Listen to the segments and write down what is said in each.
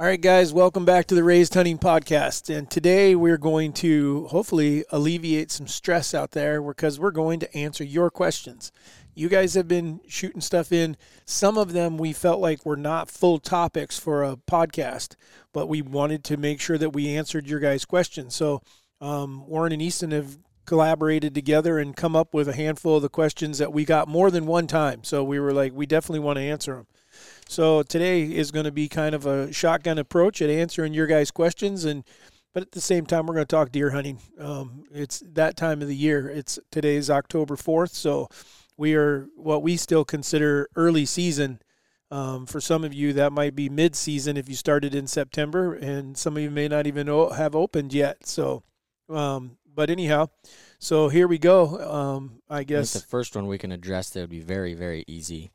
All right, guys, welcome back to the Raised Hunting Podcast. And today we're going to hopefully alleviate some stress out there because we're going to answer your questions. You guys have been shooting stuff in. Some of them we felt like were not full topics for a podcast, but we wanted to make sure that we answered your guys' questions. So um, Warren and Easton have collaborated together and come up with a handful of the questions that we got more than one time. So we were like, we definitely want to answer them. So today is going to be kind of a shotgun approach at answering your guys' questions, and but at the same time, we're going to talk deer hunting. Um, it's that time of the year. It's today is October fourth, so we are what we still consider early season. Um, for some of you, that might be mid-season if you started in September, and some of you may not even have opened yet. So, um, but anyhow, so here we go. Um, I guess I the first one we can address that would be very, very easy.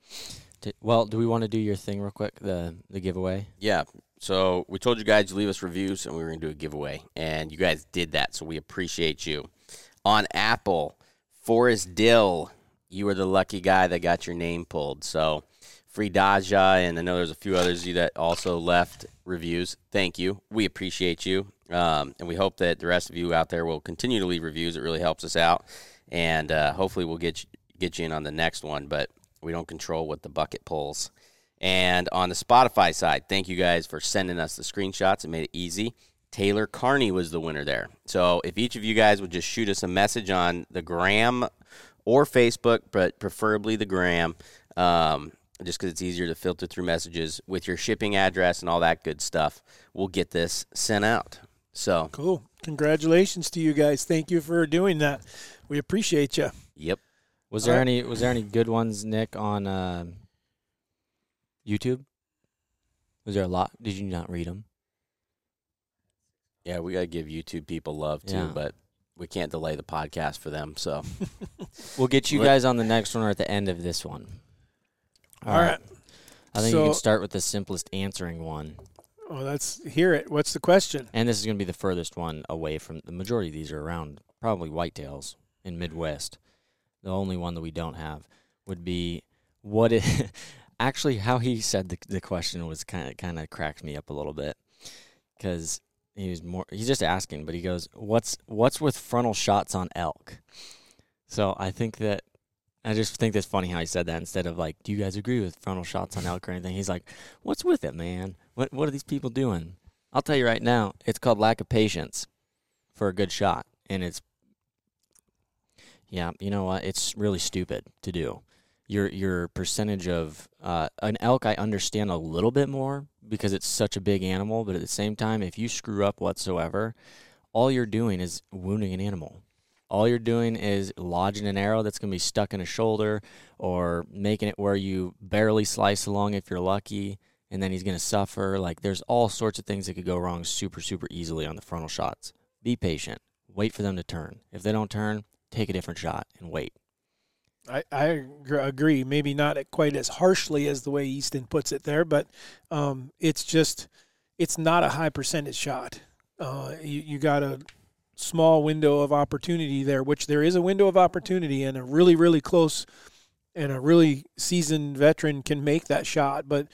Well, do we want to do your thing real quick? The the giveaway. Yeah. So we told you guys to leave us reviews, and we were going to do a giveaway, and you guys did that. So we appreciate you. On Apple, Forrest Dill you were the lucky guy that got your name pulled. So, Free Daja, and I know there's a few others of you that also left reviews. Thank you. We appreciate you. Um, and we hope that the rest of you out there will continue to leave reviews. It really helps us out. And uh, hopefully, we'll get you, get you in on the next one, but we don't control what the bucket pulls. And on the Spotify side, thank you guys for sending us the screenshots. It made it easy. Taylor Carney was the winner there. So if each of you guys would just shoot us a message on the gram or Facebook, but preferably the gram, um, just because it's easier to filter through messages with your shipping address and all that good stuff. We'll get this sent out. So cool! Congratulations to you guys. Thank you for doing that. We appreciate you. Yep. Was there any Was there any good ones, Nick, on uh, YouTube? Was there a lot? Did you not read them? Yeah, we gotta give YouTube people love too, yeah. but we can't delay the podcast for them. So we'll get you guys on the next one or at the end of this one. All, All right. right. I think so, you can start with the simplest answering one. Oh, let's hear it. What's the question? And this is going to be the furthest one away from the majority of these are around probably whitetails in Midwest. The only one that we don't have would be what it actually how he said the the question was kind of kind of cracked me up a little bit because he was more he's just asking but he goes what's what's with frontal shots on elk? So i think that i just think that's funny how he said that instead of like do you guys agree with frontal shots on elk or anything? He's like what's with it man? What what are these people doing? I'll tell you right now it's called lack of patience for a good shot and it's yeah you know what it's really stupid to do your your percentage of uh, an elk I understand a little bit more because it's such a big animal, but at the same time, if you screw up whatsoever, all you're doing is wounding an animal. All you're doing is lodging an arrow that's going to be stuck in a shoulder or making it where you barely slice along if you're lucky, and then he's going to suffer. Like, there's all sorts of things that could go wrong super, super easily on the frontal shots. Be patient. Wait for them to turn. If they don't turn, take a different shot and wait. I, I agree. Maybe not quite as harshly as the way Easton puts it there, but um, it's just it's not a high percentage shot. Uh, you, you got a small window of opportunity there, which there is a window of opportunity, and a really really close and a really seasoned veteran can make that shot. But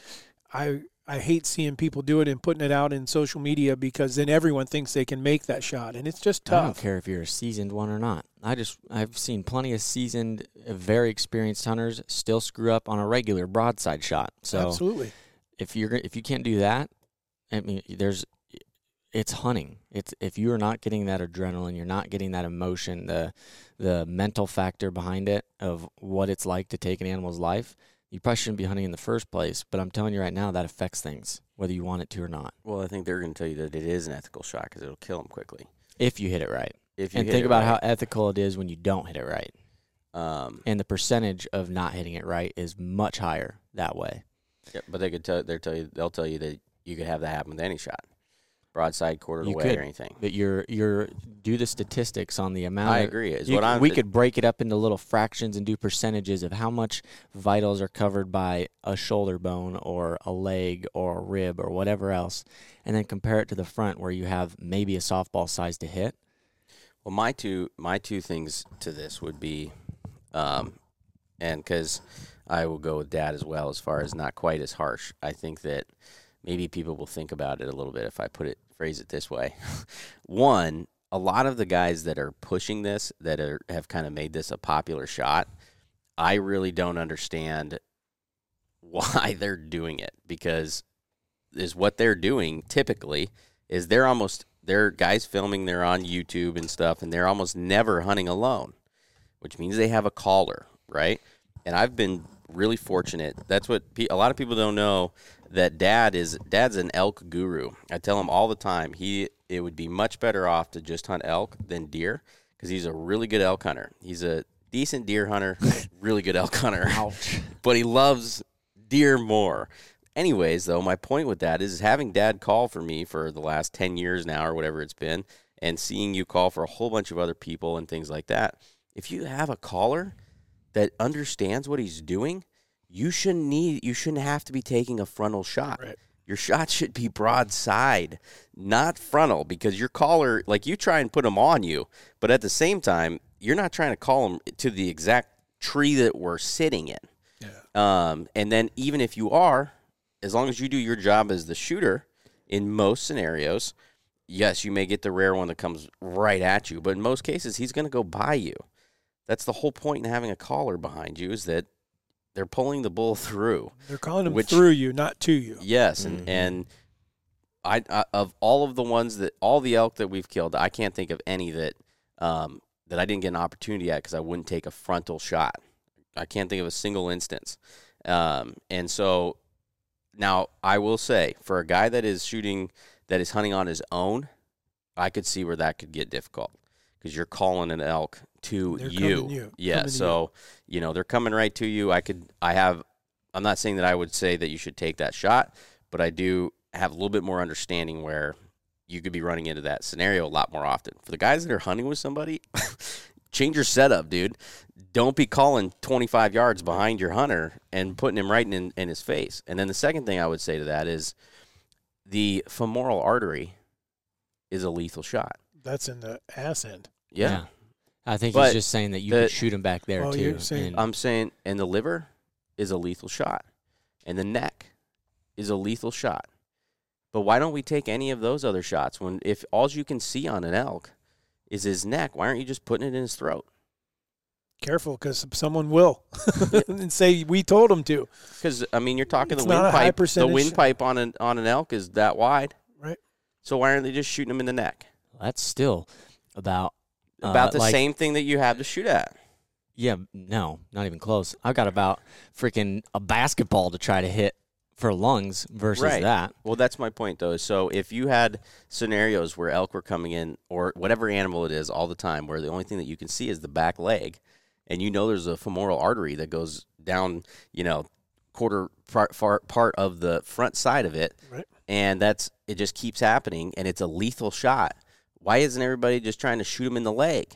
I I hate seeing people do it and putting it out in social media because then everyone thinks they can make that shot, and it's just tough. I don't care if you're a seasoned one or not. I just I've seen plenty of seasoned, uh, very experienced hunters still screw up on a regular broadside shot. So absolutely, if you're if you can't do that, I mean, there's it's hunting. It's if you are not getting that adrenaline, you're not getting that emotion, the the mental factor behind it of what it's like to take an animal's life you probably shouldn't be hunting in the first place. But I'm telling you right now, that affects things, whether you want it to or not. Well, I think they're going to tell you that it is an ethical shot because it'll kill them quickly if you hit it right. If you and think about right. how ethical it is when you don't hit it right. Um, and the percentage of not hitting it right is much higher that way. Yeah, but they could tell they tell you they'll tell you that you could have that happen with any shot broadside quartered you away could, or anything. But you're you're do the statistics on the amount. I agree. Is what I'm, we could break it up into little fractions and do percentages of how much vitals are covered by a shoulder bone or a leg or a rib or whatever else, and then compare it to the front where you have maybe a softball size to hit. Well, my two my two things to this would be, um, and because I will go with Dad as well as far as not quite as harsh. I think that maybe people will think about it a little bit if I put it phrase it this way. One, a lot of the guys that are pushing this that are have kind of made this a popular shot, I really don't understand why they're doing it because is what they're doing typically is they're almost they're guys filming they're on YouTube and stuff and they're almost never hunting alone which means they have a caller right and I've been really fortunate that's what pe- a lot of people don't know that dad is dad's an elk guru I tell him all the time he it would be much better off to just hunt elk than deer because he's a really good elk hunter he's a decent deer hunter really good elk hunter Ouch. but he loves deer more. Anyways, though, my point with that is having dad call for me for the last 10 years now or whatever it's been, and seeing you call for a whole bunch of other people and things like that. If you have a caller that understands what he's doing, you shouldn't need you shouldn't have to be taking a frontal shot. Right. Your shot should be broadside, not frontal, because your caller, like you try and put them on you, but at the same time, you're not trying to call them to the exact tree that we're sitting in. Yeah. Um, and then even if you are, as long as you do your job as the shooter, in most scenarios, yes, you may get the rare one that comes right at you, but in most cases, he's going to go by you. That's the whole point in having a caller behind you is that they're pulling the bull through. They're calling them Which- through you, not to you. Yes, and Mhm. and I, I of all of the ones that all the elk that we've killed, I can't think of any that um, that I didn't get an opportunity at because I wouldn't take a frontal shot. I can't think of a single instance. Um, and so now I will say for a guy that is shooting that is hunting on his own, I could see where that could get difficult because you're calling an elk to They're you. coming you- Yeah, coming to so you know they're coming right to you. I could I have I'm not saying that I would say that you should take that shot, but I do have a little bit more understanding where you could be running into that scenario a lot more often. For the guys that are hunting with somebody, change your setup, dude. Don't be calling 25 yards behind your hunter and putting him right in, in his face. And then the second thing I would say to that is the femoral artery is a lethal shot. That's in the ass end. Yeah. I think But he's just saying that you the- could shoot him back there Oh, too. saying- and- I'm saying, and the liver is a lethal shot, and the neck is a lethal shot. But why don't we take any of those other shots when if all you can see on an elk is his neck? Why aren't you just putting it in his throat? Careful, because someone will and say we told him to. Because I mean, you're talking It's the not a high windpipe. The windpipe on an on an elk is that wide, Right. So why aren't they just shooting him in the neck? that's still about uh, About the like- same thing that you have to shoot at. Yeah, no, not even close. I've got about freaking a basketball to try to hit for lungs versus Right. that. Well, that's my point, though. So if you had scenarios where elk were coming in, or whatever animal it is, all the time, where the only thing that you can see is the back leg, and you know there's a femoral artery that goes down, you know, quarter part, far, part of the front side of it, Right. and that's it. Just keeps happening, and it's a lethal shot. Why isn't everybody just trying to shoot him in the leg?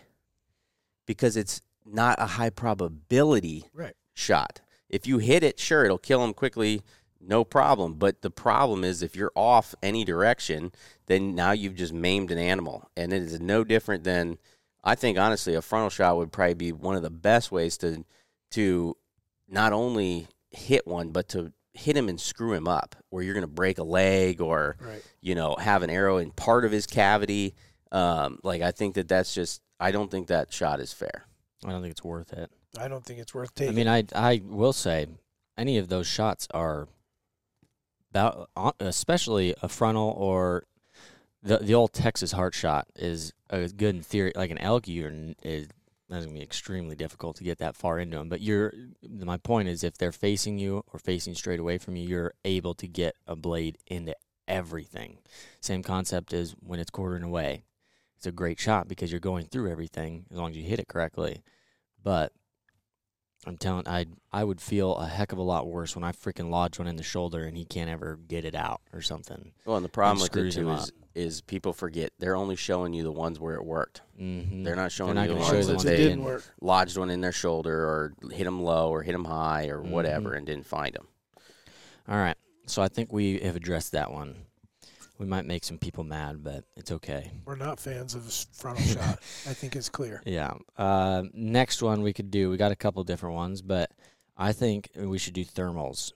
Because it's not a high probability Right. shot. If you hit it, sure, it'll kill him quickly, no problem. But the problem is if you're off any direction, then now you've just maimed an animal. And it is no different than I think honestly a frontal shot would probably be one of the best ways to to not only hit one, but to hit him and screw him up, where you're gonna break a leg or Right. you know have an arrow in part of his cavity. Um, like I think that that's just I don't think that shot is fair. I don't think it's worth it. I don't think it's worth taking. I mean, I I will say any of those shots are about, especially a frontal or the the old Texas heart shot is a good in theory. Like an elk, you're n- is that's gonna be extremely difficult to get that far into them. But you're my point is if they're facing you or facing straight away from you, you're able to get a blade into everything. Same concept is when it's quartering away. It's a great shot because you're going through everything as long as you hit it correctly. But I'm telling I I would feel a heck of a lot worse when I freaking lodge one in the shoulder and he can't ever get it out or something. Well, and the problem with it too is is people forget they're only showing you the ones where it worked. Mm-hmm. They're not showing not you the ones the that ones that that they didn't work. lodged one in their shoulder or hit them low or hit them high or whatever Mhm. and didn't find them. All right. So I think we have addressed that one. We might make some people mad, but it's okay. We're not fans of frontal shot. I think it's clear. Yeah. Uh, next one we could do. We got a couple different ones, but I think we should do thermals.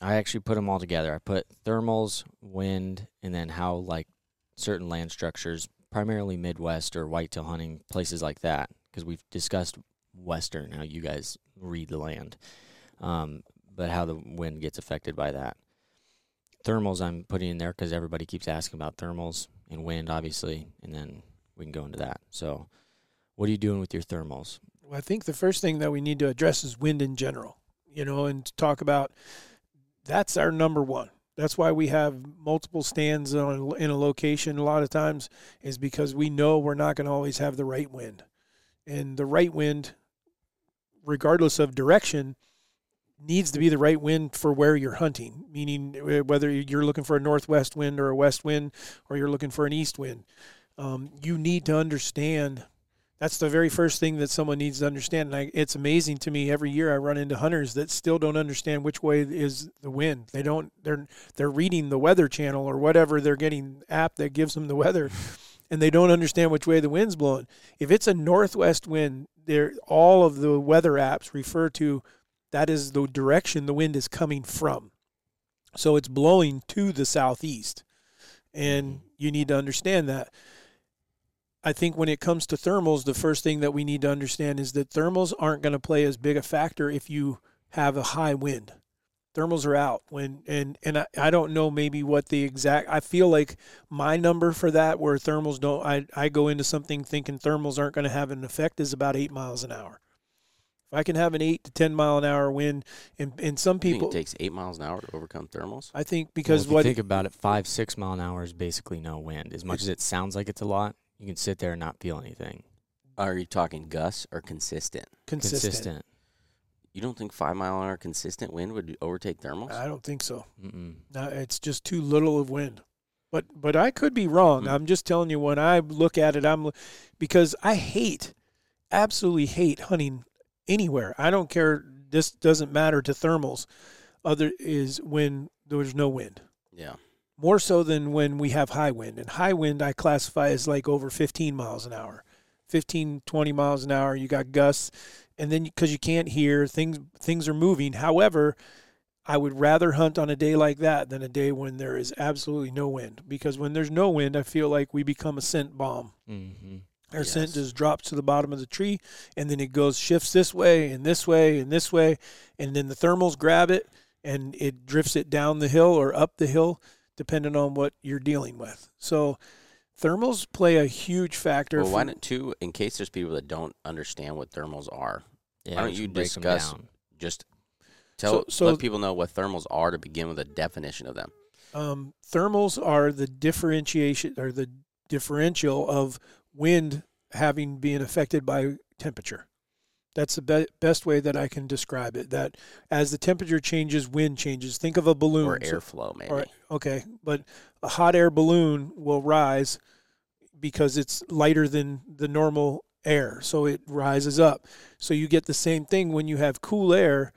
I actually put them all together. I put thermals, wind, and then how like certain land structures, primarily Midwest or whitetail hunting places like that, because we've discussed Western how you guys read the land, um, but how the wind gets affected by that. Thermals I'm putting in there because everybody keeps asking about thermals and wind, obviously, and then we can go into that. So, what are you doing with your thermals? Well, I think the first thing that we need to address is wind in general, you know, and talk about that's our number one. That's why we have multiple stands on, in a location a lot of times is because we know we're not going to always have the right wind. And the right wind, regardless of direction, needs to be the right wind for where you're hunting, meaning uh, whether you're looking for a northwest wind or a west wind or you're looking for an east wind. Um, you need to understand that's the very first thing that someone needs to understand. And I, it's amazing to me every year I run into hunters that still don't understand which way is the wind. They don't. They're they're reading the weather channel or whatever they're getting app that gives them the weather, and they don't understand which way the wind's blowing. If it's a northwest wind, there all of the weather apps refer to that is the direction the wind is coming from. So it's blowing to the southeast, and mm-hmm. you need to understand that. I think when it comes to thermals, the first thing that we need to understand is that thermals aren't going to play as big a factor if you have a high wind. Thermals are out when and and I, I don't know maybe what the exact I feel like my number for that where thermals don't I, I go into something thinking thermals aren't going to have an effect is about eight miles an hour. If I can have an eight to ten mile an hour wind and and some You think people it takes eight miles an hour to overcome thermals. I think Well, because if you what think about it, five six mile an hour is basically no wind. As much as it sounds like it's a lot, you can sit there and not feel anything. Are you talking gusts or consistent? consistent. Consistent. You don't think five mile an hour consistent wind would overtake thermals? I don't think so. Mm-mm. No, it's just too little of wind. But but I could be wrong. Hmm. I'm just telling you when I look at it, I'm because I hate, absolutely hate hunting anywhere. I don't care. This doesn't matter to thermals. Other is when there's no wind. yeah. More so than when we have high wind. And high wind I classify as like over 15 miles an hour. 15, 20 miles an hour. You got gusts, and then because you can't hear things, things are moving. However, I would rather hunt on a day like that than a day when there is absolutely no wind. Because when there's no wind, I feel like we become a scent bomb. Mm-hmm. Our scent just drops to the bottom of the tree, and then it goes shifts this way and this way and this way, and then the thermals grab it and it drifts it down the hill or up the hill, depending on what you're dealing with. So, thermals play a huge factor. Well, why for- not too? In case there's people that don't understand what thermals are, Yeah, Why don't you discuss- just tell so- let people know what thermals are to begin with a definition of them. Um, thermals are the differentiation or the differential of wind having been affected by temperature. That's the be- best way that I can describe it. That as the temperature changes, wind changes. Think of a balloon. or So- airflow, maybe. or- okay, but a hot air balloon will rise because it's lighter than the normal air, so it rises up. So you get the same thing when you have cool air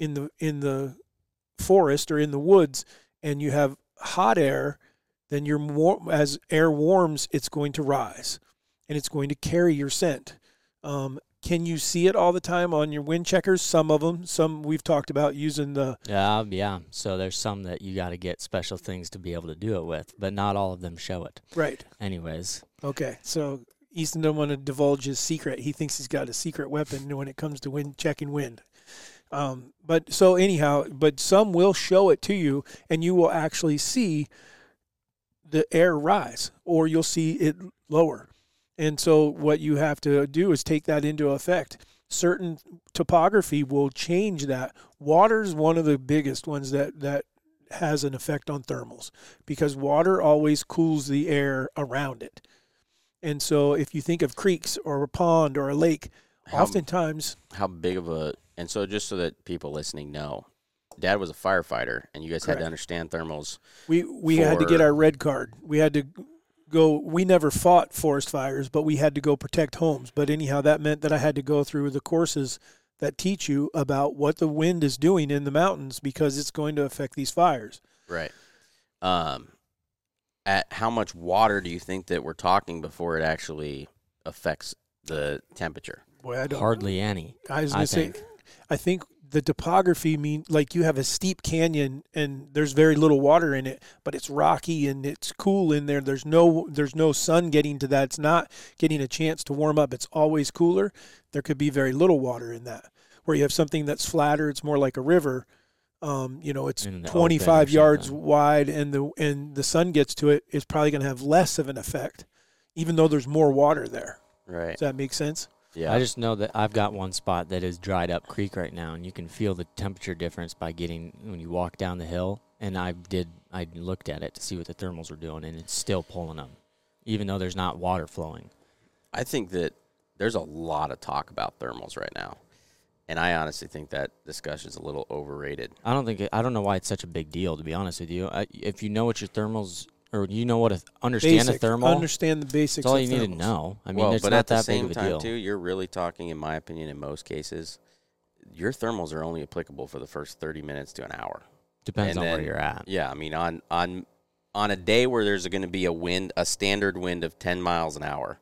in the in the forest or in the woods, and you have hot air. Then you're more as air warms, it's going to rise, and it's going to carry your scent. Um, can you see it all the time on your wind checkers? Some of them. Some we've talked about using the Yeah, yeah. So there's some that you got to get special things to be able to do it with, but not all of them show it. right. Anyways, Okay, so Easton doesn't want to divulge his secret. He thinks he's got a secret weapon when it comes to wind checking wind. Um, but so anyhow, but some will show it to you, and you will actually see the air rise, or you'll see it lower. And so what you have to do is take that into effect. Certain topography will change that. Water's one of the biggest ones that that has an effect on thermals because water always cools the air around it. And so if you think of creeks or a pond or a lake, How, oftentimes how big of a and so just so that people listening know, Dad was a firefighter, and you guys had to understand thermals. we we had to get our red card. We had to go we never fought forest fires, but we had to go protect homes. But anyhow, that meant that I had to go through the courses that teach you about what the wind is doing in the mountains because it's going to affect these fires. Right. Um, at how much water do you think that we're talking before it actually affects the temperature? Boy, I don't hardly any. I was going to say think. I think the topography mean like you have a steep canyon and there's very little water in it, but it's rocky and it's cool in there. There's no there's no sun getting to that. It's not getting a chance to warm up. It's always cooler. There could be very little water in that. Where you have something that's flatter, it's more like a river. Um, you know, it's In the open or 25 yards wide, and the and the sun gets to it. It's probably going to have less of an effect, even though there's more water there. Right. Does that make sense? Yeah. I just know that I've got one spot that is dried up creek right now, and you can feel the temperature difference by getting when you walk down the hill. And I did, I looked at it to see what the thermals were doing, and it's still pulling them, even though there's not water flowing. I think that there's a lot of talk about thermals right now. And I honestly think that discussion is a little overrated. I don't think it, I don't know why it's such a big deal. To be honest with you, I, if you know what your thermals or you know what a understand Basic. a thermal, Understand the basics. that's all of you need to thermals. know. I mean, well, it's but not at the that same big of a time, deal. too, you're really talking, in my opinion, in most cases, your thermals are only applicable for the first 30 minutes to an hour. Depends and on where then- you're at. Yeah, I mean, on on on a day where there's going to be a wind, a standard wind of 10 miles an hour,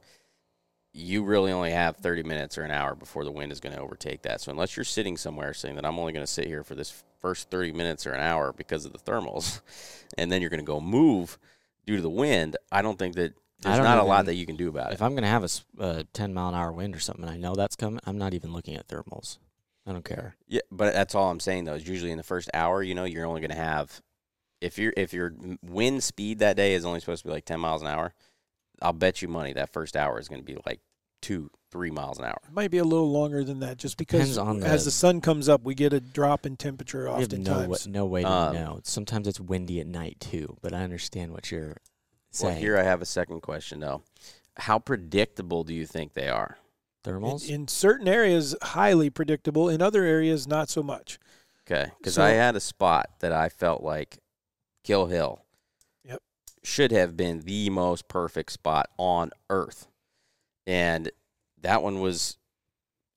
you really only have 30 minutes or an hour before the wind is going to overtake that. So unless you're sitting somewhere saying that I'm only going to sit here for this first 30 minutes or an hour because of the thermals, and then you're going to go move due to the wind, I don't think that there's not a lot that you can do about it. If I'm gonna have a uh, 10 mile an hour wind or something, and I know that's coming, I'm not even looking at thermals. I don't care. Yeah, but that's all I'm saying though. Is usually in the first hour, you know, you're only going to have if your if your wind speed that day is only supposed to be like 10 miles an hour. I'll bet you money that first hour is going to be like two, three miles an hour. It might be a little longer than that, just because Depends on as the- the sun comes up, we get a drop in temperature We have no, wa- oftentimes. no way to Um, know. Sometimes it's windy at night too, but I understand what you're saying. Well, here I have a second question though. How predictable do you think they are? Thermals? In, in certain areas, highly predictable. In other areas, not so much. Okay, because So- I had a spot that I felt like Kill Hill. Yep. Should have been the most perfect spot on earth, and that one was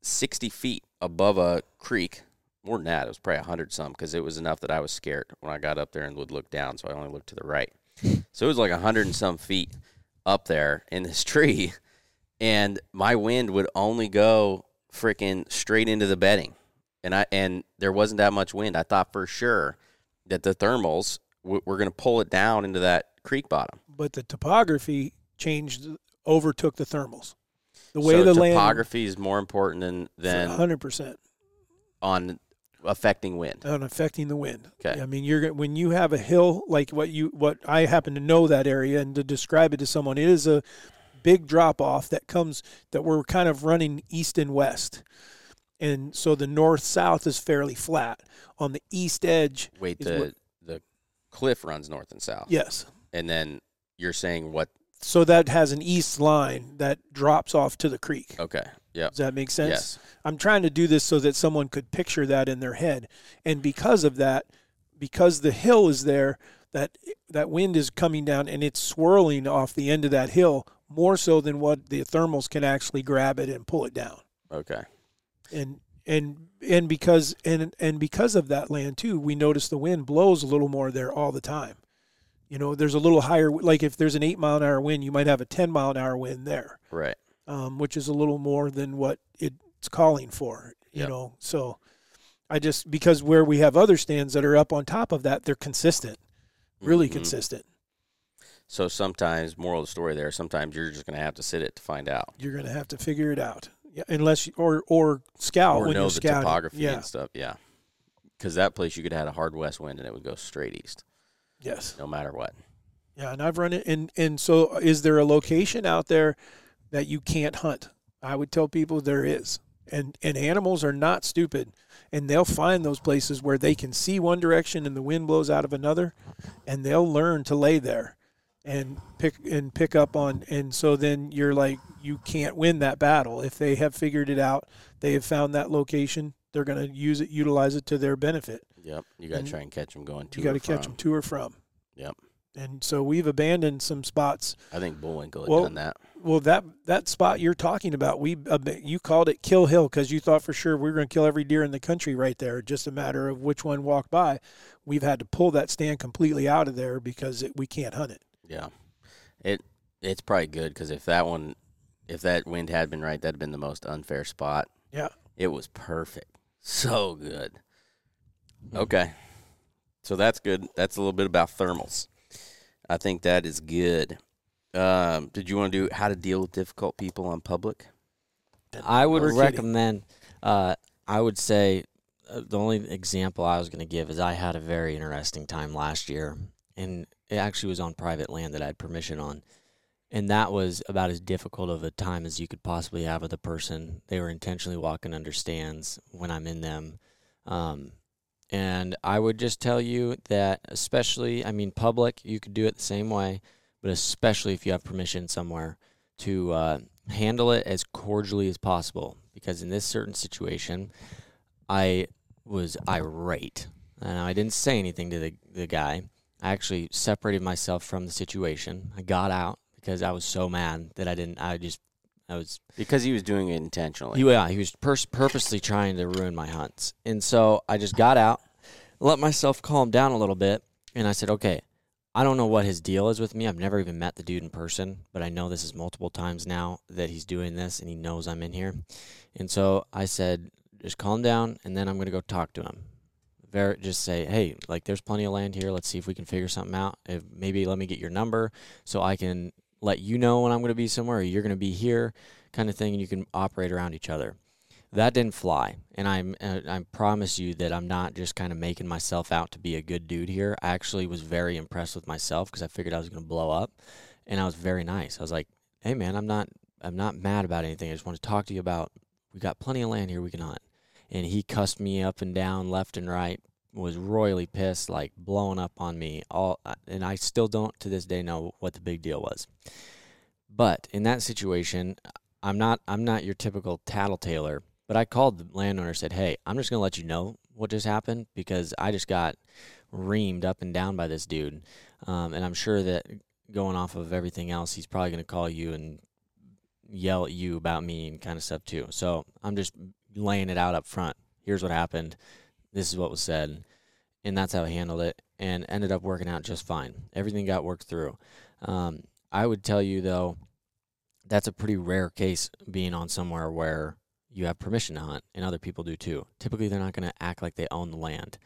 sixty feet above a creek. More than that, it was probably hundred some because it was enough that I was scared when I got up there and would look down. So I only looked to the right. So it was like a hundred and some feet up there in this tree, and my wind would only go freaking straight into the bedding and I and there wasn't that much wind. I thought for sure that the thermals w- were going to pull it down into that creek bottom. But the topography changed, overtook the thermals. The way so the land, topography is more important than than hundred percent on affecting wind. on affecting the wind. Okay. I mean, you're when you have a hill like what you what I happen to know that area and to describe it to someone, it is a big drop off that comes that we're kind of running east and west. And so the north south is fairly flat. On the east edge, Wait, the what- the cliff runs north and south. yes. And then you're saying what? So that has an east line that drops off to the creek. Okay. Yeah. Does that make sense? Yes. I'm trying to do this so that someone could picture that in their head. And because of that, because the hill is there, that that wind is coming down and it's swirling off the end of that hill more so than what the thermals can actually grab it and pull it down. Okay. And and and because and and because of that land too, we notice the wind blows a little more there all the time. You know, there's a little higher like if there's an eight mile an hour wind, you might have a ten mile an hour wind there Right. um, which is a little more than what it's calling for. You Yep. know, so I just because where we have other stands that are up on top of that, they're consistent, really Mhm. consistent. So sometimes, moral of the story there, sometimes you're just going to have to sit it to find out. You're going to have to figure it out, yeah, unless you, or or scout or when know you're the scouting. topography yeah, and stuff. Yeah. Because that place you could have had a hard west wind and it would go straight east, yes, no matter what. yeah, and I've run it. And and so, uh, is there a location out there that you can't hunt? I would tell people there is. And and animals are not stupid, and they'll find those places where they can see one direction and the wind blows out of another, and they'll learn to lay there, and pick and pick up on. And so then you're like, you can't win that battle if they have figured it out. They have found that location. They're going to use it, utilize it to their benefit. Yep. You got to try and catch them going to you got to catch them to or from. Yep. And so we've abandoned some spots I think Bullwinkle had Well, done that. Well, that that spot you're talking about, we you called it Kill Hill because you thought for sure we were going to kill every deer in the country right there. Just a matter of which one walked by. We've had to pull that stand completely out of there because it, we can't hunt it. Yeah. It it's probably good because if that one, if that wind had been right, that'd been the most unfair spot. Yeah. It was perfect. So good. Okay. So that's good. That's a little bit about thermals. I think that is good. Um, did you want to do how to deal with difficult people on public? I would recommend. Uh, I would say uh, the only example I was going to give is I had a very interesting time last year, and it actually was on private land that I had permission on, and that was about as difficult of a time as you could possibly have with a person. They were intentionally walking under stands when I'm in them, um, and I would just tell you that, especially, I mean, public, you could do it the same way, but especially if you have permission somewhere to uh, handle it as cordially as possible. Because in this certain situation, I was irate and I didn't say anything to the, the guy. I actually separated myself from the situation. I got out because I was so mad that I didn't, I just, I was Because he was doing it intentionally. he, yeah, he was pers- purposely trying to ruin my hunts. And so I just got out, let myself calm down a little bit, and I said, okay, I don't know what his deal is with me. I've never even met the dude in person, but I know this is multiple times now that he's doing this and he knows I'm in here. And so I said, just calm down, and then I'm going to go talk to him. Very, just say, hey, like there's plenty of land here. Let's see if we can figure something out. If maybe let me get your number so I can let you know when I'm going to be somewhere or you're going to be here, kind of thing, and you can operate around each other. That didn't fly, and I'm uh, I promise you that I'm not just kind of making myself out to be a good dude here. I actually was very impressed with myself because I figured I was going to blow up, and I was very nice. I was like, "Hey, man, I'm not I'm not mad about anything. I just want to talk to you about we got plenty of land here we can hunt." And he cussed me up and down, left and right. Was royally pissed, like blowing up on me. All and I still don't to this day know what the big deal was. But in that situation, I'm not I'm not your typical tattletailer. But I called the landowner said, Hey, I'm just gonna let you know what just happened because I just got reamed up and down by this dude. Um, and I'm sure that going off of everything else, he's probably gonna call you and yell at you about me and kind of stuff too. So I'm just laying it out up front. Here's what happened. This is what was said. And that's how I handled it and ended up working out just fine. Everything got worked through. Um, I would tell you though, that's a pretty rare case being on somewhere where you have permission to hunt and other people do too. Typically, they're not going to act like they own the land.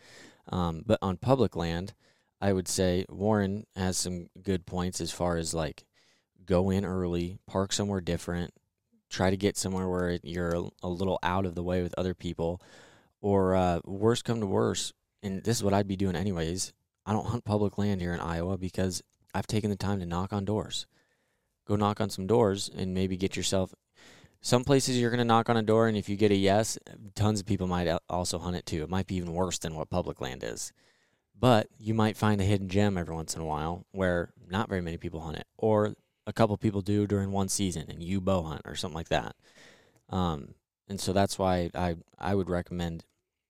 Um, but on public land, I would say Warren has some good points as far as like go in early, park somewhere different, try to get somewhere where you're a, a little out of the way with other people, or uh, worst come to worst, and this is what I'd be doing anyways. I don't hunt public land here in Iowa because I've taken the time to knock on doors. Go knock on some doors and maybe get yourself. Some places you're going to knock on a door, and if you get a yes, tons of people might also hunt it too. It might be even worse than what public land is. But you might find a hidden gem every once in a while where not very many people hunt it, or a couple people do during one season and you bow hunt or something like that. Um, and so that's why I I would recommend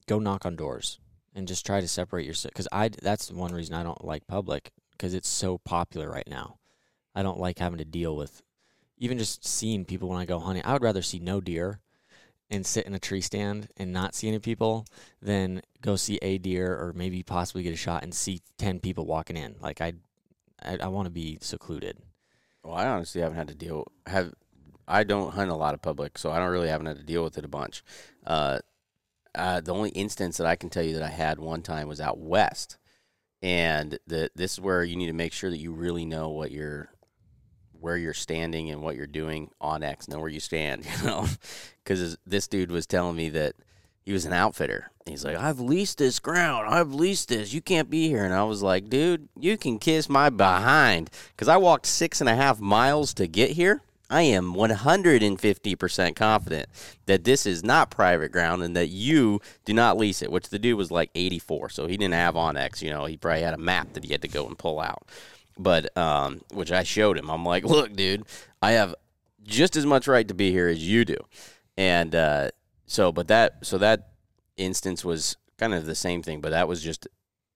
go knock on doors and just try to separate yourself because I that's one reason I don't like public because it's so popular right now. I don't like having to deal with even just seeing people when I go hunting. I would rather see no deer and sit in a tree stand and not see any people than go see a deer or maybe possibly get a shot and see 10 people walking in. Like I I, I want to be secluded. Well, I honestly haven't had to deal have. I don't hunt a lot of public, so I don't really haven't had to deal with it a bunch. Uh, uh, the only instance that I can tell you that I had one time was out west, and the this is where you need to make sure that you really know what you're, where you're standing and what you're doing onX. Know where you stand, you know, because this dude was telling me that he was an outfitter. He's like, I've leased this ground. I've leased this. You can't be here. And I was like, dude, you can kiss my behind. Because I walked six and a half miles to get here. I am 150% confident that this is not private ground and that you do not lease it, which the dude was like 84. So he didn't have onX. You know, he probably had a map that he had to go and pull out. But, um, which I showed him. I'm like, look, dude, I have just as much right to be here as you do. And, uh, so, but that, so that instance was kind of the same thing, but that was just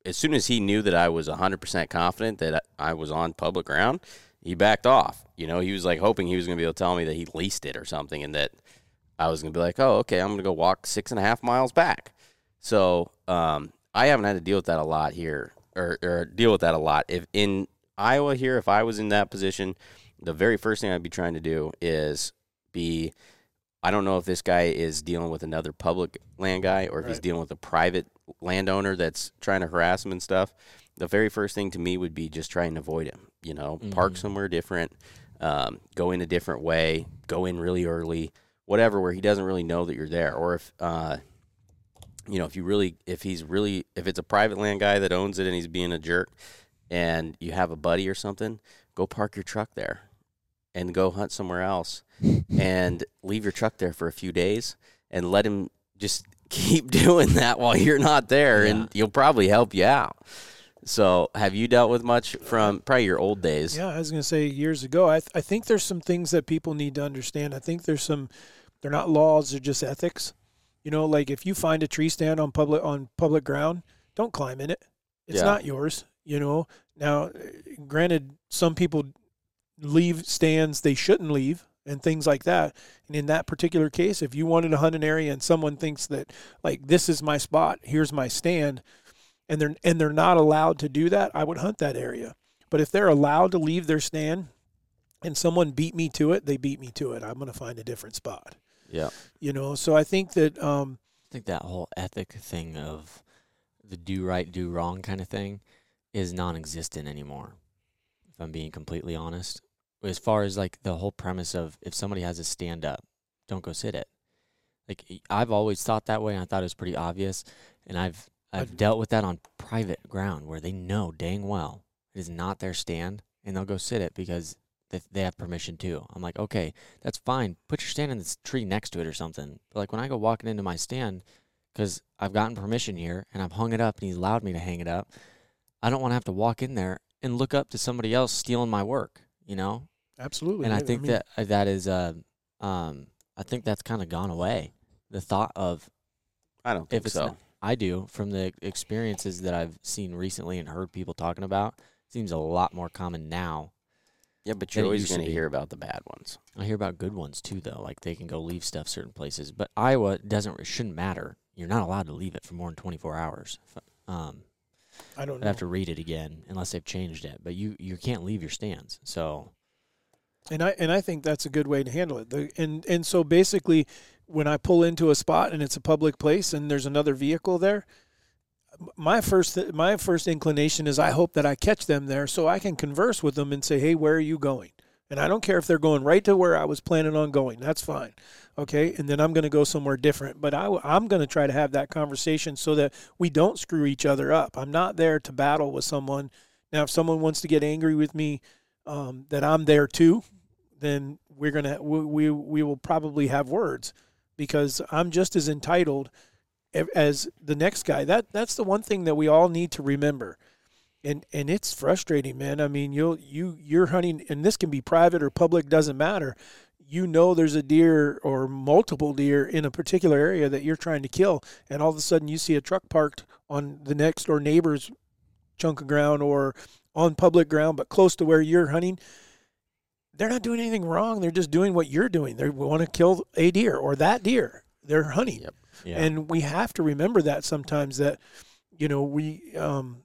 as soon as he knew that I was 100% confident that I was on public ground, he backed off. You know, he was like hoping he was going to be able to tell me that he leased it or something and that I was going to be like, oh, okay, I'm going to go walk six and a half miles back. So um, I haven't had to deal with that a lot here or, or deal with that a lot. If in Iowa here, if I was in that position, the very first thing I'd be trying to do is be I don't know if this guy is dealing with another public land guy or if he's dealing with a private landowner that's trying to harass him and stuff, the very first thing to me would be just try and avoid him. You know, park Mhm. somewhere different, um, go in a different way, go in really early, whatever, where he doesn't really know that you're there. Or if, uh, you know, if you really, if he's really, if it's a private land guy that owns it and he's being a jerk, and you have a buddy or something, go park your truck there, and go hunt somewhere else, and leave your truck there for a few days, and let him just keep doing that while you're not there, Yeah. and he'll probably help you out. So, have you dealt with much from probably your old days? Yeah, I was going to say years ago. I th- I think there's some things that people need to understand. I think there's some they're not laws, they're just ethics. You know, like if you find a tree stand on public on public ground, don't climb in it. It's Yeah. not yours, you know. Now, uh, granted some people leave stands they shouldn't leave and things like that. And in that particular case, if you wanted to hunt an area and someone thinks that like this is my spot, here's my stand, and they're and they're not allowed to do that, I would hunt that area. But if they're allowed to leave their stand and someone beat me to it, they beat me to it. I'm going to find a different spot. Yeah. You know, so I think that um I think that whole ethic thing of the do right, do wrong kind of thing is non existent anymore. If I'm being completely honest. As far as like the whole premise of if somebody has a stand up, don't go sit it. Like I've always thought that way and I thought it was pretty obvious. And I've I've I'd- dealt with that on private ground where they know dang well it is not their stand and they'll go sit it because they, they have permission to. I'm like, okay, that's fine. Put your stand in this tree next to it or something. But like when I go walking into my stand, because I've gotten permission here and I've hung it up and he's allowed me to hang it up, I don't want to have to walk in there and look up to somebody else stealing my work, you know? absolutely. And I think mean, that uh, that is, uh, um, I think that's kind of gone away. The thought of I don't think if it's so. not- I do from the experiences that I've seen recently and heard people talking about, seems a lot more common now yeah, but you're always going to hear about the bad ones. I hear about good ones too, though. Like they can go leave stuff certain places, but Iowa doesn't. It shouldn't matter. You're not allowed to leave it for more than 24 hours. Um, I don't I'd know. have to read it again unless they've changed it. But you you can't leave your stands. So And I and I think that's a good way to handle it. The, and and so basically, when I pull into a spot and it's a public place and there's another vehicle there, my first my first inclination is I hope that I catch them there so I can converse with them and say, hey, where are you going? And I don't care if they're going right to where I was planning on going. That's fine. Okay. And then I'm going to go somewhere different. But I, am going to try to have that conversation so that we don't screw each other up. I'm not there to battle with someone. Now, if someone wants to get angry with me, um, that I'm there too, then we're gonna we, we we will probably have words because I'm just as entitled as the next guy. That that's the one thing that we all need to remember. And and it's frustrating, man. I mean, you'll you you're hunting and this can be private or public, doesn't matter. You know there's a deer or multiple deer in a particular area that you're trying to kill and all of a sudden you see a truck parked on the next or neighbor's chunk of ground or on public ground but close to where you're hunting they're not doing anything wrong. They're just doing what you're doing. They want to kill a deer or that deer. They're hunting. Yep. yeah, And we have to remember that sometimes that, you know, we, um,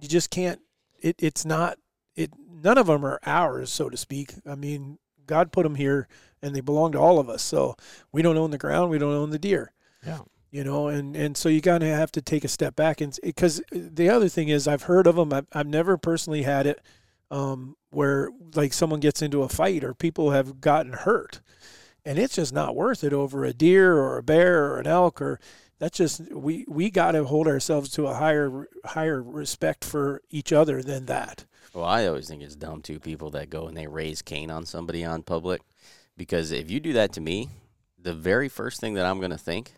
you just can't, it, it's not, it, none of them are ours, so to speak. I mean, God put them here and they belong to all of us. So we don't own the ground. We don't own the deer yeah, you know and and so you kind of have to take a step back and because the other thing is i've heard of them i've, I've never personally had it um, where like someone gets into a fight or people have gotten hurt and it's just not worth it over a deer or a bear or an elk or that's just we we got to hold ourselves to a higher higher respect for each other than that Well, I always think it's dumb too. People that go and they raise Cain on somebody on public, because if you do that to me, the very first thing that I'm gonna think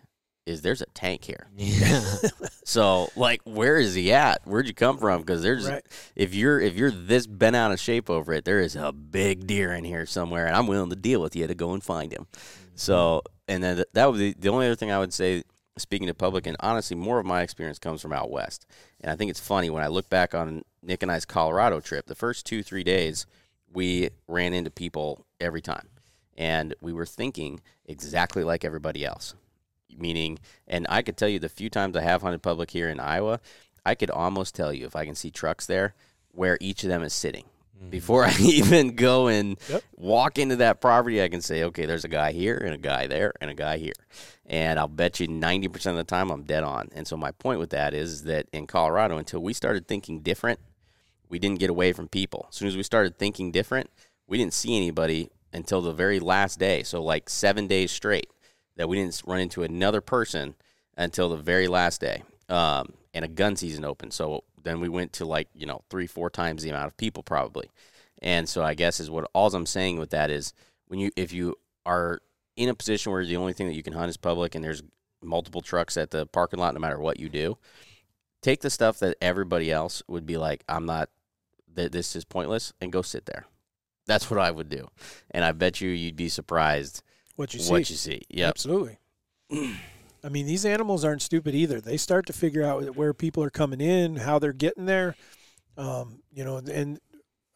is there's a tank here. yeah, So, like, where is he at? Where'd you come from? Because there's right if you're if you're this bent out of shape over it, there is a big deer in here somewhere, and I'm willing to deal with you to go and find him. So, mm-hmm. and then th- that would be the only other thing I would say. Speaking to public, and honestly, more of my experience comes from out west. And I think it's funny when I look back on Nick and I's Colorado trip. The first two three days, we ran into people every time, and we were thinking exactly like everybody else. Meaning, and I could tell you the few times I have hunted public here in Iowa, I could almost tell you if I can see trucks there where each of them is sitting. Mm-hmm. Before I even go and Yep. walk into that property, I can say, okay, there's a guy here and a guy there and a guy here. And I'll bet you 90% of the time I'm dead on. And so my point with that is that in Colorado, until we started thinking different, we didn't get away from people. As soon as we started thinking different, we didn't see anybody until the very last day. So like seven days straight that we didn't run into another person until the very last day. Um, and a gun season opened. So then we went to like, you know, three, four times the amount of people probably. And so I guess is what all I'm saying with that is when you if you are in a position where the only thing that you can hunt is public and there's multiple trucks at the parking lot no matter what you do, take the stuff that everybody else would be like, I'm not that this is pointless and go sit there. That's what I would do. And I bet you you'd be surprised What you see. what you see. Yep. Absolutely. I mean, these animals aren't stupid either. They start to figure out where people are coming in, how they're getting there. Um, you know, and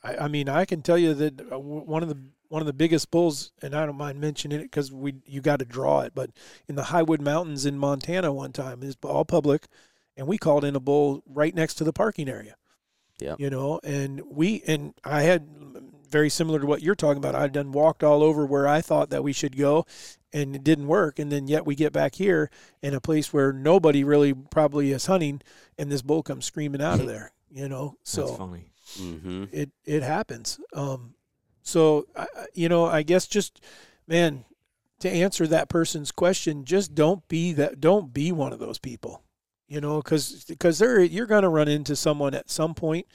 I, I mean, I can tell you that uh, one of the one of the biggest bulls, and I don't mind mentioning it because we you got to draw it, but in the Highwood Mountains in Montana one time is all public, and we called in a bull right next to the parking area. Yeah, You know, and we and I had very similar to what you're talking about. I'd done walked all over where I thought that we should go, and it didn't work. And then yet we get back here in a place where nobody really probably is hunting, and this bull comes screaming out of there. You know, That's so funny. Mm-hmm. it it happens. Um, so I, I- you know, I guess just man, to answer that person's question, just don't be that. Don't be one of those people. You know, because because there you're going to run into someone at some point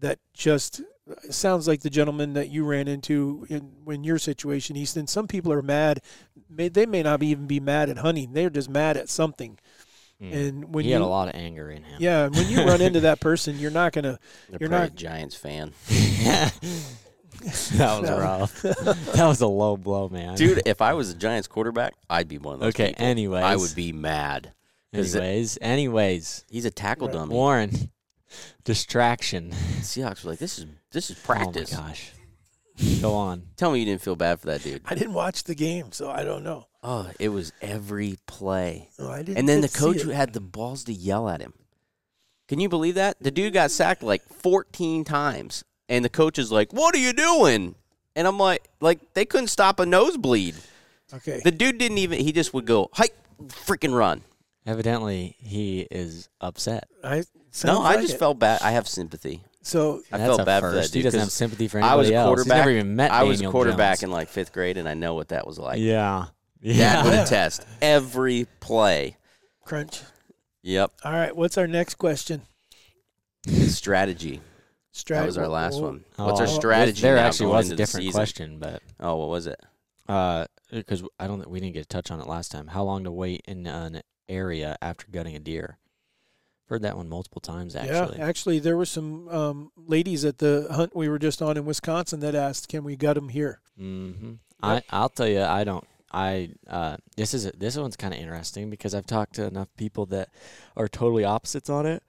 that just it sounds like the gentleman that you ran into in when your situation, Easton. Some people are mad. May, they may not even be mad at hunting. They're just mad at something. Mm. And when he you had a lot of anger in him. yeah, when you run into that person, you're not gonna. They're You're not- a Giants fan. that was rough. that was a low blow, man. Dude, if I was a Giants quarterback, I'd be one of those Okay. people. Anyways, I would be mad. 'Cause it- Anyways, anyways, He's a tackle Right. dummy. Warren, distraction. Seahawks were like, this is this is oh practice. Oh practice. my gosh. Go on. Tell me you didn't feel bad for that dude. I didn't watch the game, so I don't know. Oh, it was every play. No, I didn't. And then the get to coach who had the balls to yell at him. Can you believe that? The dude got sacked like 14 times. And the coach is like, What are you doing? And I'm like, like they couldn't stop a nosebleed. Okay. The dude didn't even he just would go, hike, freaking run. Evidently, he is upset. I No, sounds I just it. felt bad. I have sympathy. So. I That's felt a bad for first. that He dude. doesn't have sympathy for anybody I was anybody a else. quarterback. He's never even met I was a Daniel quarterback Jones. in like fifth grade, and I know what that was like. yeah. That Yeah. would attest every play. Crunch. Yep, All right. What's our next question? strategy. Strat- That was our last oh, one. What's our Oh, strategy? There now actually going was a the different season? question, but Oh, what was it? Uh, because I don't think we didn't get a touch on it last time. How long to wait in an area after gutting a deer? Heard that one multiple times actually. Yeah, actually, there were some um, ladies at the hunt we were just on in Wisconsin that asked, "Can we gut them here?" Mm-hmm. I I'll tell you, I don't. I uh, this is a, this one's kind of interesting because I've talked to enough people that are totally opposites on it.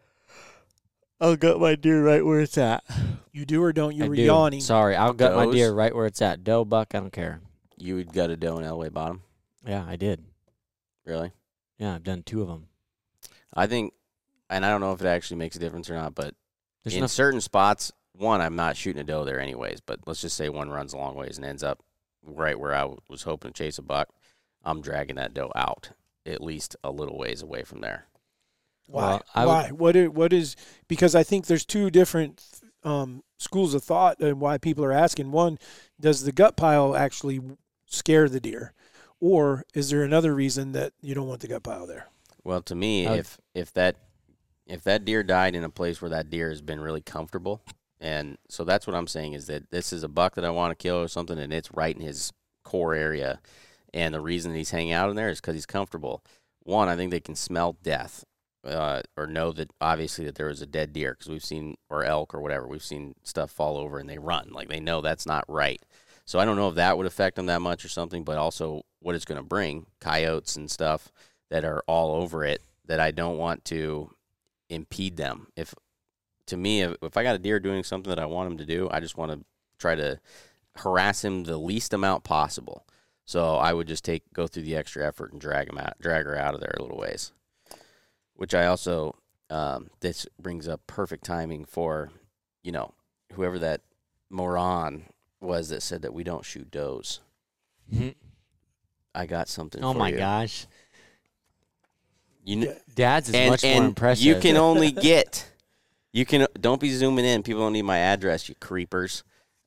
I'll gut my deer right where it's at. You do or don't? You I were do. yawning. Sorry, I'll gut my deer right where it's at. Doe, buck, I don't care. You would gut a doe in Elway Bottom? Yeah, I did. Really? Yeah, I've done two of them. I think, and I don't know if it actually makes a difference or not, but There's in enough. certain spots, one, I'm not shooting a doe there anyways, but let's just say one runs a long ways and ends up right where I w- was hoping to chase a buck. I'm dragging that doe out at least a little ways away from there. Why? Well, I would- why? What? Is, what is? Because I think there's two different um, schools of thought and why people are asking. One, does the gut pile actually scare the deer, or is there another reason that you don't want the gut pile there? Well, to me, I would- if if that if that deer died in a place where that deer has been really comfortable, and so that's what I'm saying is that this is a buck that I want to kill or something, and it's right in his core area, and the reason he's hanging out in there is because he's comfortable. One, I think they can smell death, uh, or know that obviously that there was a dead deer because we've seen or elk or whatever we've seen stuff fall over and they run like they know that's not right. So I don't know if that would affect them that much or something, but also what it's going to bring coyotes and stuff that are all over it that I don't want to impede them. If to me, if, if I got a deer doing something that I want him to do, I just want to try to harass him the least amount possible. So I would just take go through the extra effort and drag him out, drag her out of there a little ways. Which I also um, this brings up perfect timing for, you know, whoever that moron was that said that we don't shoot does. Mhm. I got something. Oh my you. gosh, You Dad's is and, much and more impressive. you can only get. You can don't be zooming in. People don't need my address. You creepers.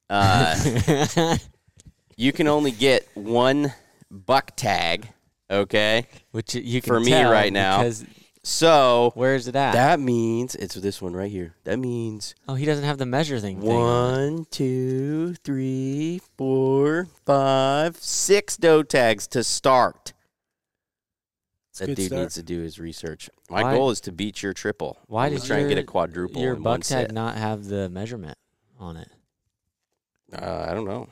Uh, you can only get one buck tag. Okay, which you can for me right now. So where's it at? that means it's this one right here. That means oh, he doesn't have the measure thing. thing on. One, two, three, four, five, six doe tags to start. It's a That good dude start. needs to do his research. My Why- goal is to beat your triple. Why I'm did gonna try and get a your- quadruple Your in buck one tag set? not have the measurement on it. Uh, I don't know.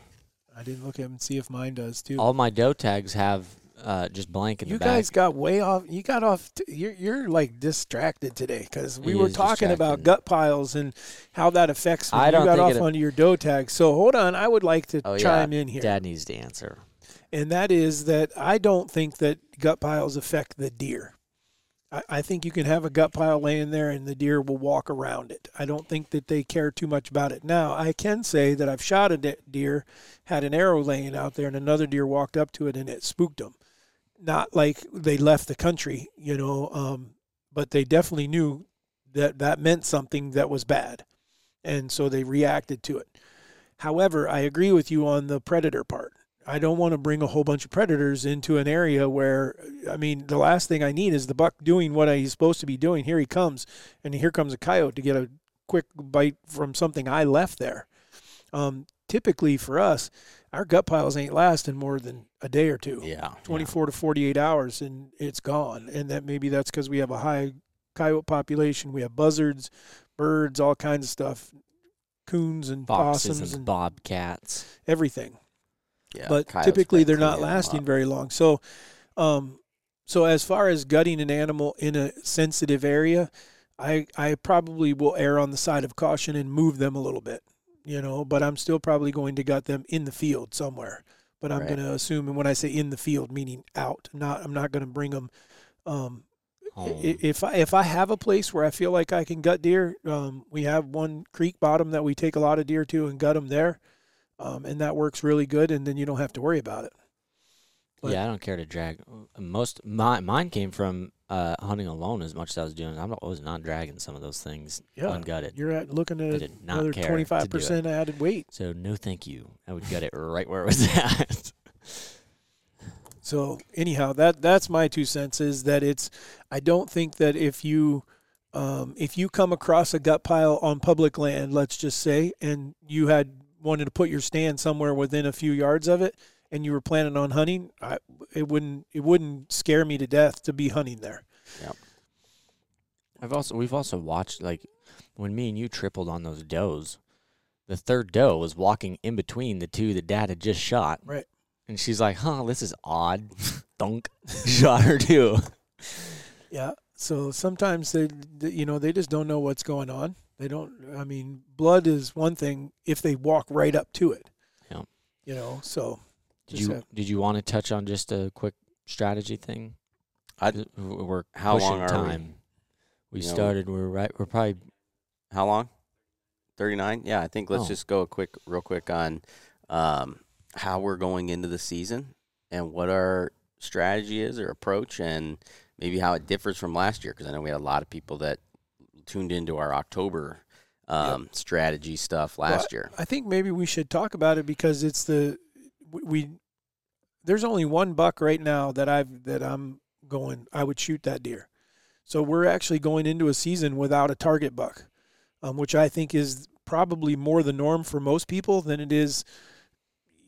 I didn't look at them and see if mine does too. All my doe tags have uh, just blank in you the back. guys got way off. You got off. T- you're you're like distracted today because we He were is talking about distracted. gut piles and how that affects when I you don't got think off it- onto your doe tag. So hold on, I would like to oh yeah, chime in here, Dad needs to answer. And that is that I don't think that gut piles affect the deer. I, think you can have a gut pile laying there and the deer will walk around it. I don't think that they care too much about it. Now I can say that I've shot a de- deer, had an arrow laying out there, and another deer walked up to it and it spooked them. Not like they left the country, you know, um, but they definitely knew that that meant something that was bad, and so they reacted to it. However, I agree with you on the predator part. I don't want to bring a whole bunch of predators into an area where, I mean, the last thing I need is the buck doing what he's supposed to be doing. Here he comes, and here comes a coyote to get a quick bite from something I left there. Um, typically for us, our gut piles ain't lasting more than a day or two. Yeah. 24 to 48 hours and it's gone and that maybe that's because we have a high coyote population we have buzzards birds all kinds of stuff coons and Foxes possums and and bobcats. everything Yeah. but Coyotes typically they're not lasting very long so um so as far as gutting an animal in a sensitive area i i probably will err on the side of caution and move them a little bit you know but i'm still probably going to gut them in the field somewhere but i'm Right. going to assume and when i say in the field meaning out not i'm not going to bring them um if I if I have a place where I feel like I can gut deer, um, we have one creek bottom that we take a lot of deer to and gut them there, um, and that works really good. And then you don't have to worry about it. but- yeah, I don't care to drag. Most my mine came from uh, hunting alone. As much as I was doing, I was not dragging some of those things Yeah, ungutted. You're at looking at another twenty five percent added weight. So no, thank you. I would gut it right where it was at. So anyhow, that that's my two cents is that it's. I don't think that if you um, if you come across a gut pile on public land, let's just say, and you had wanted to put your stand somewhere within a few yards of it, and you were planning on hunting, I, it wouldn't it wouldn't scare me to death to be hunting there. Yep. I've also we've also watched like when me and you tripled on those does. The third doe was walking in between the two that Dad had just shot. Right. And she's like, "Huh, this is odd." Thunk. Shot her too. Yeah. So sometimes they, they, you know, they just don't know what's going on. They don't. I mean, blood is one thing if they walk right up to it. Yeah. You know. So. Did you have- did you want to touch on just a quick strategy thing? I- we're How pushing long are we? time. We, You know- started. We're right. We're probably How long? 39? Yeah, I think let's Oh. just go a quick, real quick on um, how we're going into the season and what our strategy is or approach and maybe how it differs from last year. Because I know we had a lot of people that tuned into our October um, strategy stuff last year. I think maybe we should talk about it because it's the we, we there's only one buck right now that I've that I'm going I would shoot that deer. So we're actually going into a season without a target buck, um, which I think is probably more the norm for most people than it is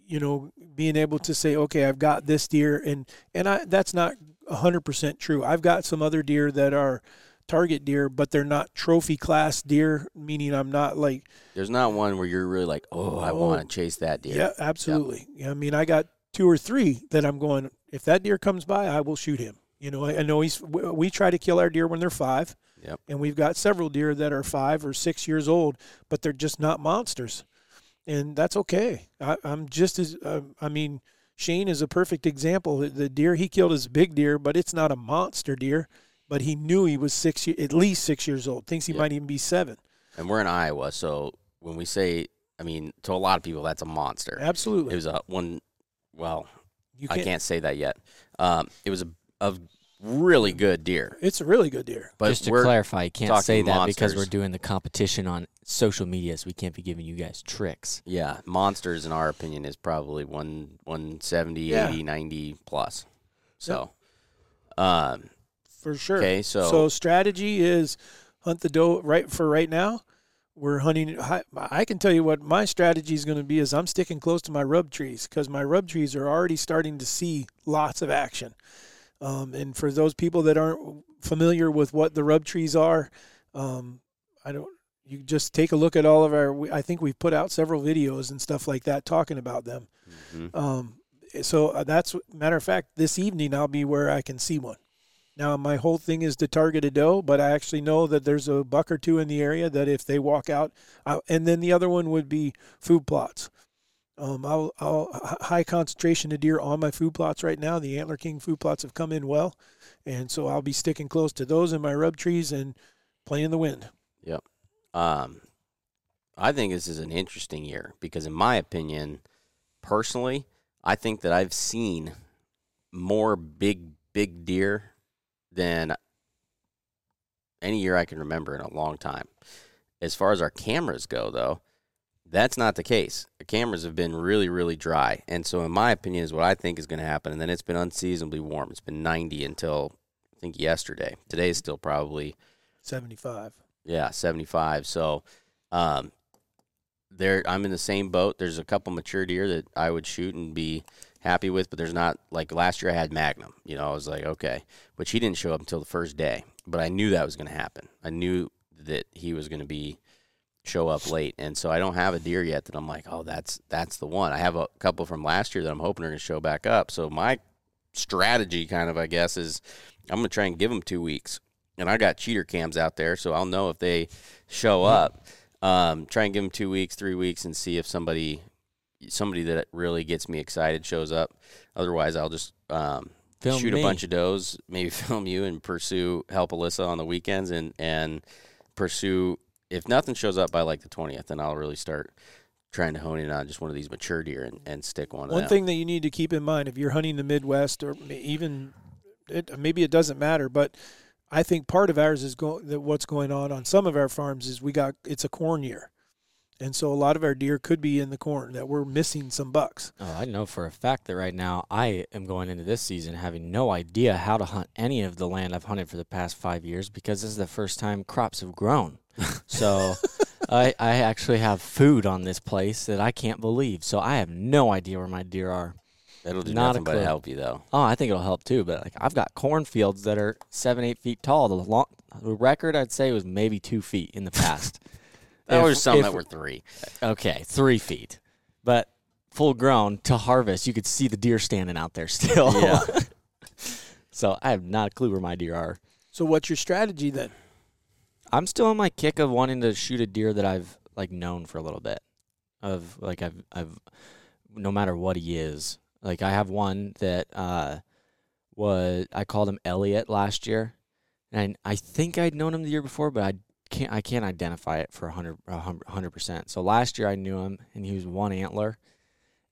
you know being able to say okay I've got this deer and and I that's not 100% true. I've got some other deer that are target deer but they're not trophy class deer meaning I'm not like There's not one where you're really like, oh, I Oh. want to chase that deer. yeah, absolutely. Yeah, I mean, I got two or three that I'm going. If that deer comes by, I will shoot him. You know, I, I know he's. We, we try to kill our deer when they're five. Yep. And we've got several deer that are five or six years old, but they're just not monsters, and that's okay. I, I'm just as. Uh, I mean, Shane is a perfect example. The- The deer he killed is a big deer, but it's not a monster deer. But he knew he was six, ye- at least six years old. Thinks he Yep. might even be seven. And we're in Iowa, so when we say I mean, to a lot of people, that's a monster. Absolutely. It was a one. Well, you I can't say that yet. Um, it was a, a really good deer. It's a really good deer. But Just to clarify, you can't say that because we're doing the competition on social media, so we can't be giving you guys tricks. yeah, monsters in our opinion is probably one 170, Yeah. 80, 90 plus. So, um, For sure. okay, so, So strategy is hunt the doe right for right now. We're hunting. I I can tell you what my strategy is going to be is I'm sticking close to my rub trees because my rub trees are already starting to see lots of action. Um, and for those people that aren't familiar with what the rub trees are, um, I don't. You just take a look at all of our. I think we've put out several videos and stuff like that talking about them. Mhm. Um, so uh, that's matter of fact. This evening I'll be where I can see one. Now my whole thing is to target a doe, but I actually know that there's a buck or two in the area that if they walk out, uh, and then the other one would be food plots. Um, I'll, I'll high concentration of deer on my food plots right now. The Antler King food plots have come in well, and so I'll be sticking close to those in my rub trees and playing the wind. Yep. Um, I think this is an interesting year because, in my opinion, personally, I think that I've seen more big, big deer than any year I can remember in a long time. As far as our cameras go, though, that's not the case. The cameras have been really, really dry. And so, in my opinion, is what I think is going to happen. And then it's been unseasonably warm. It's been 90 until I think yesterday. Today is still probably Seventy-five. yeah, 75. So, um, there I'm in the same boat. There's a couple mature deer that I would shoot and be happy with, but there's not like last year I had Magnum. You know, I was like, okay, but she didn't show up until the first day. But I knew that was going to happen. I knew that he was going to be show up late, and so I don't have a deer yet that I'm like, oh, that's that's the one. I have a couple from last year that I'm hoping are going to show back up. So my strategy, kind of, I guess, is I'm going to try and give them two weeks and I got cheater cams out there, so I'll know if they show up. Um, try and give them two weeks, three weeks, and see if somebody somebody that really gets me excited shows up. Otherwise, I'll just um, Film shoot me. a bunch of does, maybe film you, and pursue help Alyssa on the weekends, and and pursue. If nothing shows up by like the twentieth, then I'll really start trying to hone in on just one of these mature deer and, and stick one. of One thing that you need to keep in mind if you're hunting the Midwest or even it, maybe it doesn't matter, but I think part of ours is going that what's going on on some of our farms is we got it's a corn year, and so a lot of our deer could be in the corn that we're missing some bucks. Oh, I know for a fact that right now I am going into this season having no idea how to hunt any of the land I've hunted for the past five years because this is the first time crops have grown. so I, I actually have food on this place that I can't believe. So I have no idea where my deer are. That'll do not a nothing but help you though. Oh, I think it'll help too. But like I've got cornfields that are seven, eight feet tall. The long the record I'd say was maybe two feet in the past. There If- was some if- that were three. Okay, three feet. But full grown to harvest, you could see the deer standing out there still. Yeah. so I have not a clue where my deer are. So what's your strategy then? I'm still on my kick of wanting to shoot a deer that I've like known for a little bit. Of like I've I've no matter what he is. Like I have one that uh was I called him Elliot last year. And I think I'd known him the year before, but I can't I can't identify it for a hundred a hundred percent. So last year I knew him and he was one antler.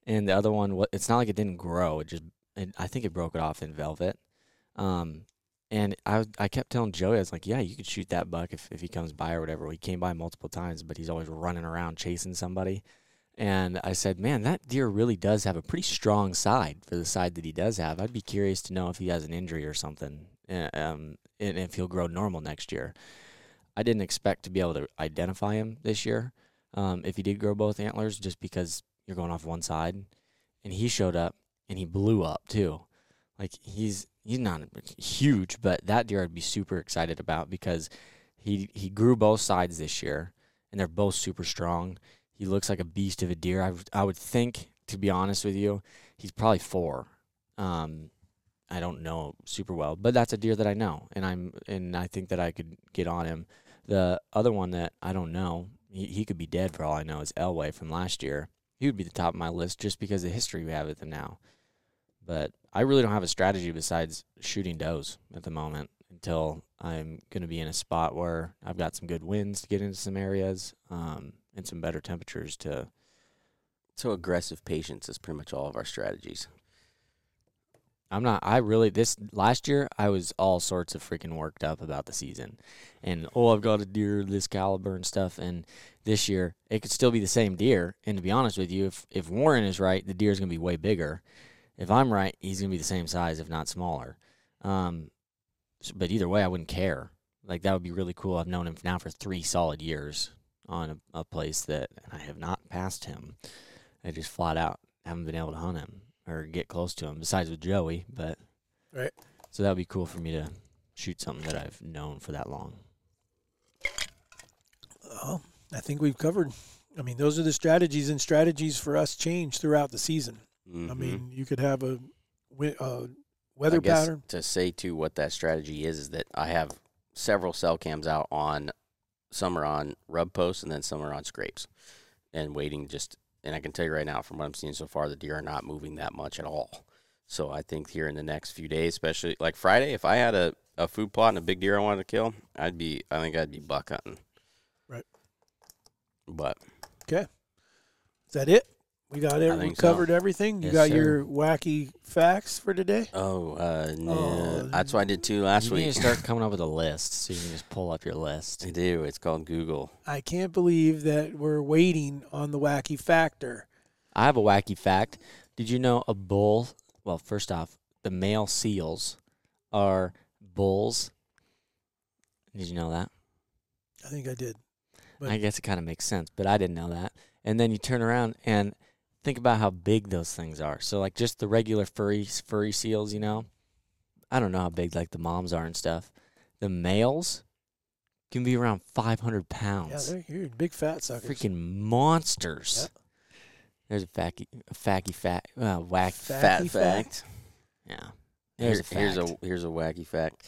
And the other one it's not like it didn't grow, it just it, I think it broke it off in velvet. Um and I I kept telling Joey, I was like, yeah, you could shoot that buck if, if he comes by or whatever. He came by multiple times, but he's always running around chasing somebody. And I said, man, that deer really does have a pretty strong side for the side that he does have. I'd be curious to know if he has an injury or something, uh, um, and if he'll grow normal next year. I didn't expect to be able to identify him this year um, if he did grow both antlers, just because you're going off one side. And he showed up and he blew up too. Like he's he's not huge, but that deer I'd be super excited about because he he grew both sides this year, and they're both super strong. He looks like a beast of a deer. I, I would think, to be honest with you, he's probably four. Um, I don't know super well, but that's a deer that I know, and I'm and I think that I could get on him. The other one that I don't know, he, he could be dead for all I know, is Elway from last year. He would be the top of my list just because of the history we have with him now. But I really don't have a strategy besides shooting does at the moment until I'm going to be in a spot where I've got some good winds to get into some areas um, and some better temperatures to So aggressive patience is pretty much all of our strategies. I'm not. I really this last year I was all sorts of freaking worked up about the season, and oh I've got a deer this caliber and stuff. And this year it could still be the same deer. And to be honest with you, if if Warren is right, the deer is gonna be way bigger. If I'm right, he's gonna be the same size, if not smaller. Um, but either way, I wouldn't care. Like that would be really cool. I've known him now for three solid years on a, a place that I have not passed him. I just flat out haven't been able to hunt him or get close to him. Besides with Joey, but Right. So that would be cool for me to shoot something that I've known for that long. Well, I think we've covered. I mean, those are the strategies, and strategies for us change throughout the season. I Mhm. mean, you could have a, a weather I guess pattern. To say to what that strategy is is that I have several cell cams out on some are on rub posts and then some are on scrapes and waiting just and I can tell you right now from what I'm seeing so far the deer are not moving that much at all. So I think here in the next few days, especially like Friday, if I had a, a food plot and a big deer I wanted to kill, I'd be I think I'd be buck hunting. Right. But Okay. Is that it? We got it. We think so. covered everything. You Yes, got sir. your wacky facts for today. oh, uh, no, Oh, that's what I did too last you week. need to start coming up with a list so you can just pull up your list. I do. It's called Google. I can't believe that we're waiting on the wacky factor. I have a wacky fact. Did you know a bull? Well, first off, the male seals are bulls. Did you know that? I think I did. But- I guess it kind of makes sense, but I didn't know that. And then you turn around and think about how big those things are. So like just the regular furry furry seals, you know, I don't know how big like the moms are and stuff. The males can be around 500 pounds. Yeah, pounds. they're you're big fat suckers. Freaking monsters. There's a facky, a facky fat, uh, whack. Fat Facky fact. Yeah. Here's, There's a here's fact. a here's a wacky fact.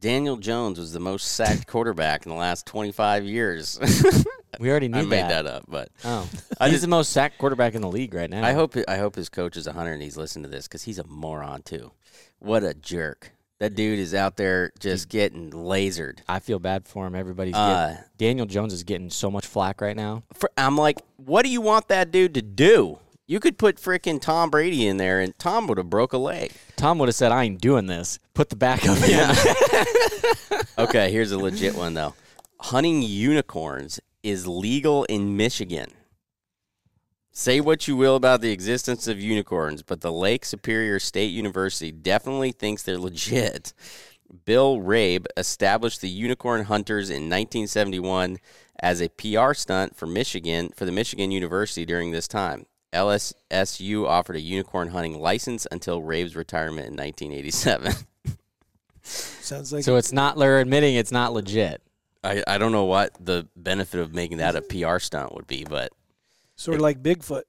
Daniel Jones was the most sacked quarterback in the last 25 years. we already knew I made that. that up, but Oh, I he's just- the most sacked quarterback in the league right now. I hope I hope his coach is a hunter and he's listening to this because he's a moron too. What a jerk! That dude is out there just getting lasered. I feel bad for him. Everybody's Uh, getting, Daniel Jones is getting so much flack right now. For, I'm like, what do you want that dude to do? You could put freaking Tom Brady in there, and Tom would have broke a leg. Tom would have said, "I ain't doing this." Put the backup in. Okay, here's a legit one though. Hunting unicorns is legal in Michigan. Say what you will about the existence of unicorns, but the Lake Superior State University definitely thinks they're legit. Bill Rabe established the Unicorn Hunters in 1971 as a PR stunt for Michigan for the Michigan University during this time. LSSU offered a unicorn hunting license until Rabe's retirement in 1987. Sounds like so it's not. They're admitting it's not legit. I, I don't know what the benefit of making that a PR stunt would be, but sort of like Bigfoot.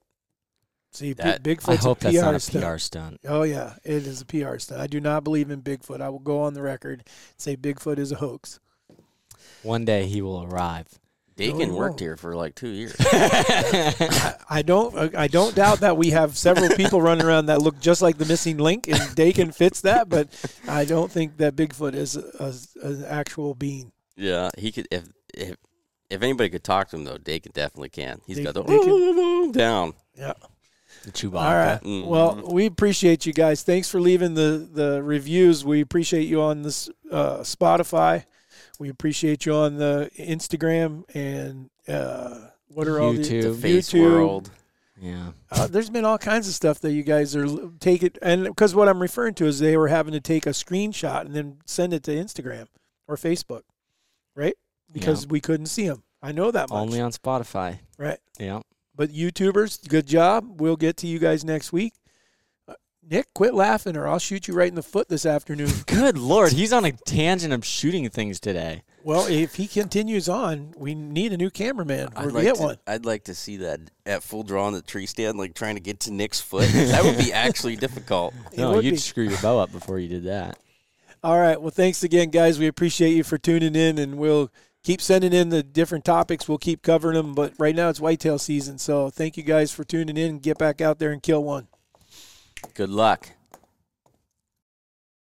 See, Big- That- Bigfoot's I hope a PR that's not a stunt. PR stunt. Oh yeah, it is a PR stunt. I do not believe in Bigfoot. I will go on the record and say Bigfoot is a hoax. One day he will arrive. Dakin he oh, worked won't. here for like two years. I, I don't. Uh, I don't doubt that we have several people running around that look just like the missing link, and Dakin fits that. But I don't think that Bigfoot is a, a, an actual being. Yeah, he could if if if anybody could talk to him though, Dakin definitely can. He's They- got the they can- down. Yeah. The Chewbacca. All right. Mhm. Well, we appreciate you guys. Thanks for leaving the the reviews. We appreciate you on this uh, Spotify. We appreciate you on the Instagram and uh, what are all the YouTube. The face YouTube. world. Yeah. Uh, there's been all kinds of stuff that you guys are l- take it and because what I'm referring to is they were having to take a screenshot and then send it to Instagram or Facebook, right? Because we couldn't see them. I know that much, Only on Spotify. right? Yeah. But YouTubers, good job. We'll get to you guys next week. Uh, Nick, quit laughing or I'll shoot you right in the foot this afternoon. Good lord, he's on a tangent of shooting things today. well, if he continues on, we need a new cameraman. I'd We'll like get to, one. I'd like to see that at full draw on the tree stand, like trying to get to Nick's foot. that would be actually difficult. It No, you'd be. screw your bow up before you did that. All right. Well, thanks again, guys. We appreciate you for tuning in, and we'll keep sending in the different topics. We'll keep covering them. But right now, it's whitetail season. So thank you guys for tuning in get back out there and kill one. Good luck.